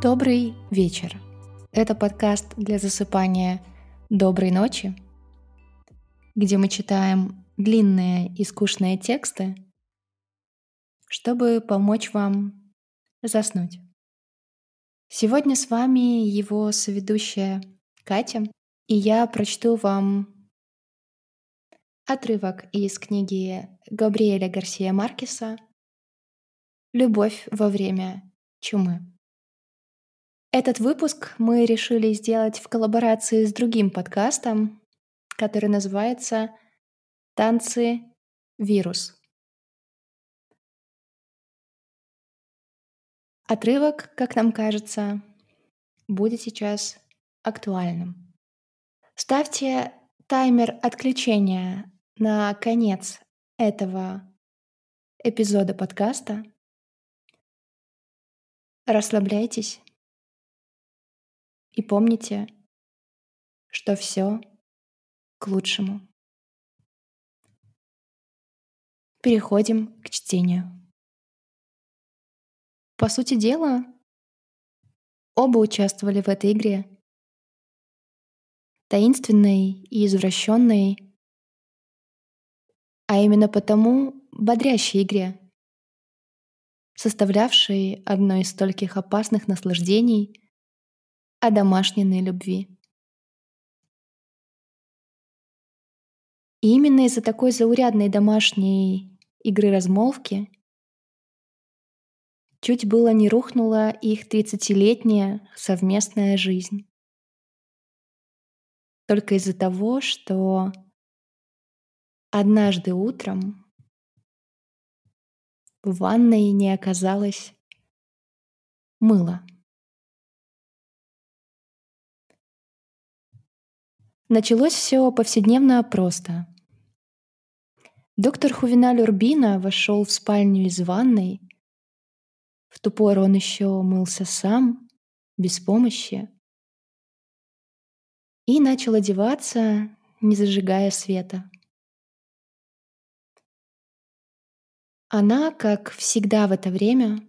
Добрый вечер. Это подкаст для засыпания «Доброй ночи», где мы читаем длинные и скучные тексты, чтобы помочь вам заснуть. Сегодня с вами его соведущая Катя, и я прочту вам отрывок из книги Габриэля Гарсия Маркеса «Любовь во время чумы». Этот выпуск мы решили сделать в коллаборации с другим подкастом, который называется «Танцы вирус». Отрывок, как нам кажется, будет сейчас актуальным. Ставьте таймер отключения на конец этого эпизода подкаста. Расслабляйтесь и помните, что все к лучшему. Переходим к чтению. По сути дела, оба участвовали в этой игре. Таинственной и извращенной, а именно потому бодрящей игре, составлявшей одно из стольких опасных наслаждений — о домашней любви. И именно из-за такой заурядной домашней игры-размолвки чуть было не рухнула их тридцатилетняя совместная жизнь. Только из-за того, что однажды утром в ванной не оказалось мыла. Началось все повседневно просто. Доктор Хувиналь Урбина вошел в спальню из ванной. В ту пору он еще мылся сам, без помощи. И начал одеваться, не зажигая света. Она, как всегда в это время,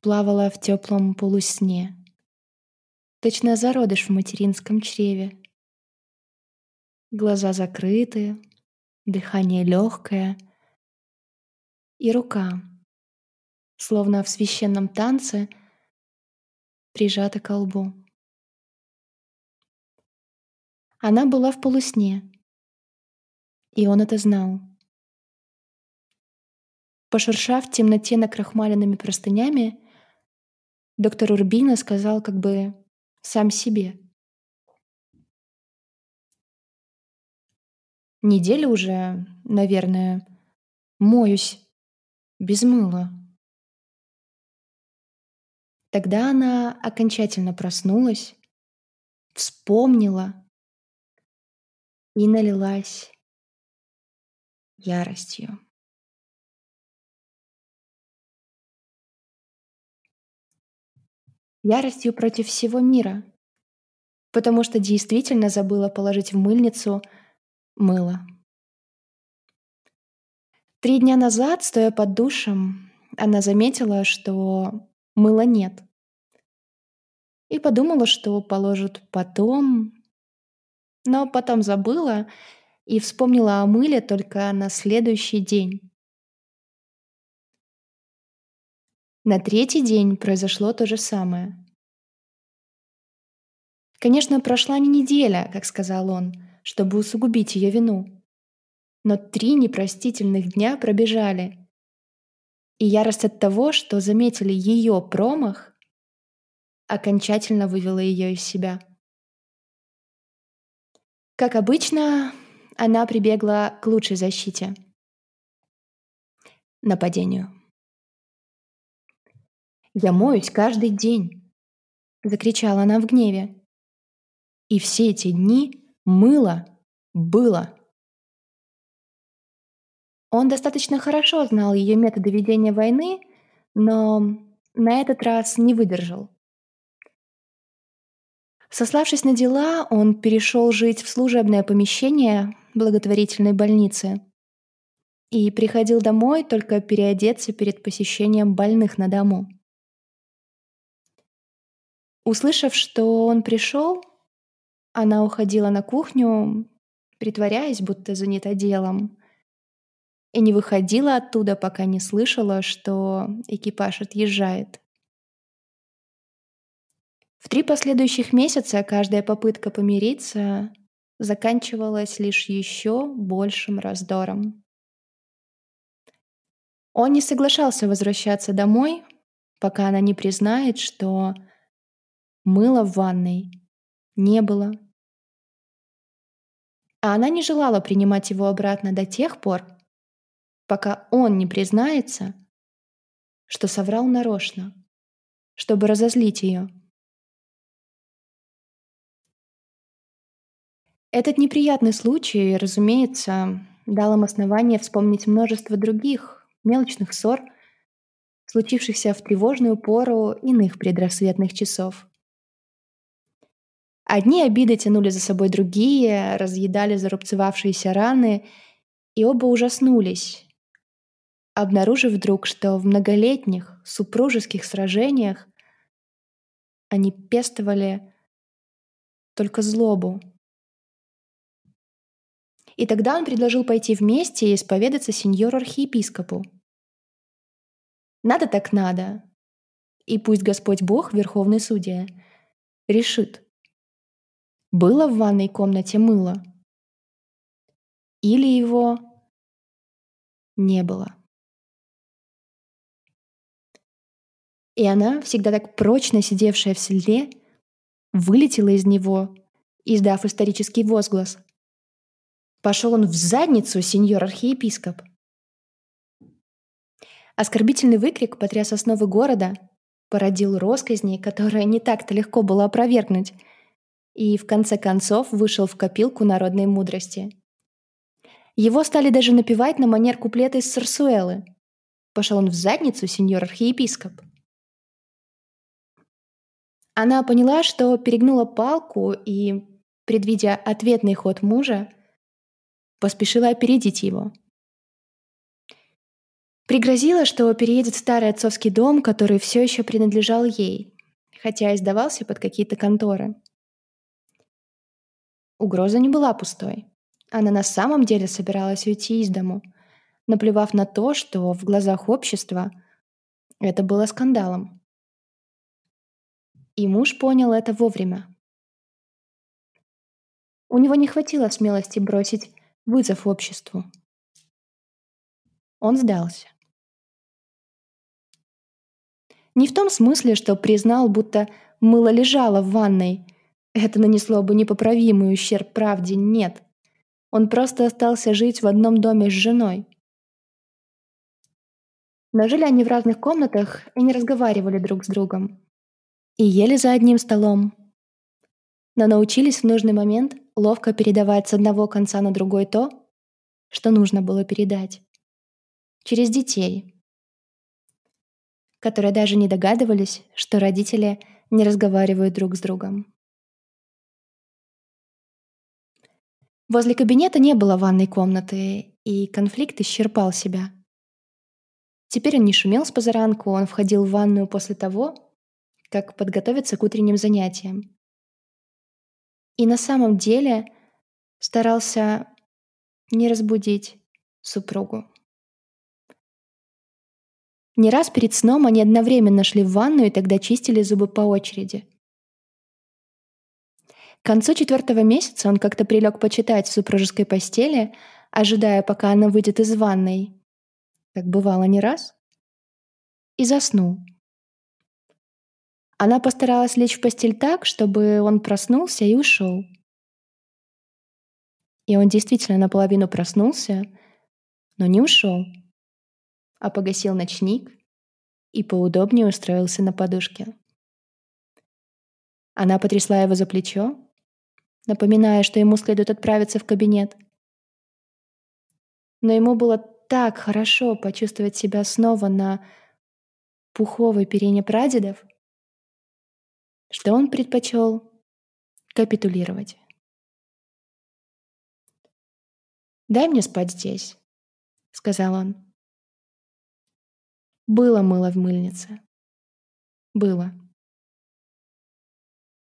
плавала в теплом полусне, точно зародыш в материнском чреве. Глаза закрыты, дыхание легкое. И рука, словно в священном танце, прижата к лбу. Она была в полусне, и он это знал. Пошуршав в темноте накрахмаленными простынями, доктор Урбина сказал как бы сам себе — Неделю уже, наверное, моюсь без мыла. Тогда она окончательно проснулась, вспомнила и налилась яростью. Яростью против всего мира, потому что действительно забыла положить в мыльницу — мыло. Три дня назад, стоя под душем, она заметила, что мыла нет. И подумала, что положит потом. Но потом забыла и вспомнила о мыле только на следующий день. На третий день произошло то же самое. Конечно, прошла не неделя, как сказал он, чтобы усугубить ее вину. Но три непростительных дня пробежали. И ярость от того, что заметили ее промах, окончательно вывела ее из себя. Как обычно, она прибегла к лучшей защите — нападению. «Я моюсь каждый день!» — закричала она в гневе. И все эти дни Мыло было. Он достаточно хорошо знал ее методы ведения войны, но на этот раз не выдержал. Сославшись на дела, он перешел жить в служебное помещение благотворительной больницы и приходил домой только переодеться перед посещением больных на дому. Услышав, что он пришел, она уходила на кухню, притворяясь, будто занята делом, и не выходила оттуда, пока не слышала, что экипаж отъезжает. В три последующих месяца каждая попытка помириться заканчивалась лишь еще большим раздором. Он не соглашался возвращаться домой, пока она не признает, что мыла в ванной не было. А она не желала принимать его обратно до тех пор, пока он не признается, что соврал нарочно, чтобы разозлить ее. Этот неприятный случай, разумеется, дал им основание вспомнить множество других мелочных ссор, случившихся в тревожную пору иных предрассветных часов. Одни обиды тянули за собой другие, разъедали зарубцевавшиеся раны, и оба ужаснулись, обнаружив вдруг, что в многолетних супружеских сражениях они пестовали только злобу. И тогда он предложил пойти вместе и исповедаться сеньору-архиепископу. Надо так надо. И пусть Господь Бог, Верховный Судья, решит, было в ванной комнате мыло или его не было. И она, всегда так прочно сидевшая в седле, вылетела из него, издав исторический возглас — Пошел он в задницу, сеньор архиепископ. Оскорбительный выкрик потряс основы города, породил росказни, которые не так-то легко было опровергнуть, и в конце концов вышел в копилку народной мудрости. Его стали даже напевать на манер куплета из Сарсуэлы. Пошел он в задницу, сеньор архиепископ. Она поняла, что перегнула палку и, предвидя ответный ход мужа, поспешила опередить его. Пригрозила, что переедет в старый отцовский дом, который все еще принадлежал ей, хотя и сдавался под какие-то конторы. Угроза не была пустой. Она на самом деле собиралась уйти из дому, наплевав на то, что в глазах общества это было скандалом. И муж понял это вовремя. У него не хватило смелости бросить вызов обществу. Он сдался. Не в том смысле, что признал, будто мыло лежало в ванной. Это нанесло бы непоправимый ущерб правде, нет. Он просто остался жить в одном доме с женой. Но жили они в разных комнатах и не разговаривали друг с другом. И ели за одним столом. Но научились в нужный момент ловко передавать с одного конца на другой то, что нужно было передать. Через детей, которые даже не догадывались, что родители не разговаривают друг с другом. Возле кабинета не было ванной комнаты, и конфликт исчерпал себя. Теперь он не шумел с позаранку, он входил в ванную после того, как подготовиться к утренним занятиям. И на самом деле старался не разбудить супругу. Не раз перед сном они одновременно шли в ванную и тогда чистили зубы по очереди. К концу четвертого месяца он как-то прилег почитать в супружеской постели, ожидая, пока она выйдет из ванной, как бывало не раз, и заснул. Она постаралась лечь в постель так, чтобы он проснулся и ушел. И он действительно наполовину проснулся, но не ушел, а погасил ночник и поудобнее устроился на подушке. Она потрясла его за плечо, напоминая, что ему следует отправиться в кабинет. Но ему было так хорошо почувствовать себя снова на пуховой перине прадедов, что он предпочел капитулировать. «Дай мне спать здесь», — сказал он. Было мыло в мыльнице. Было.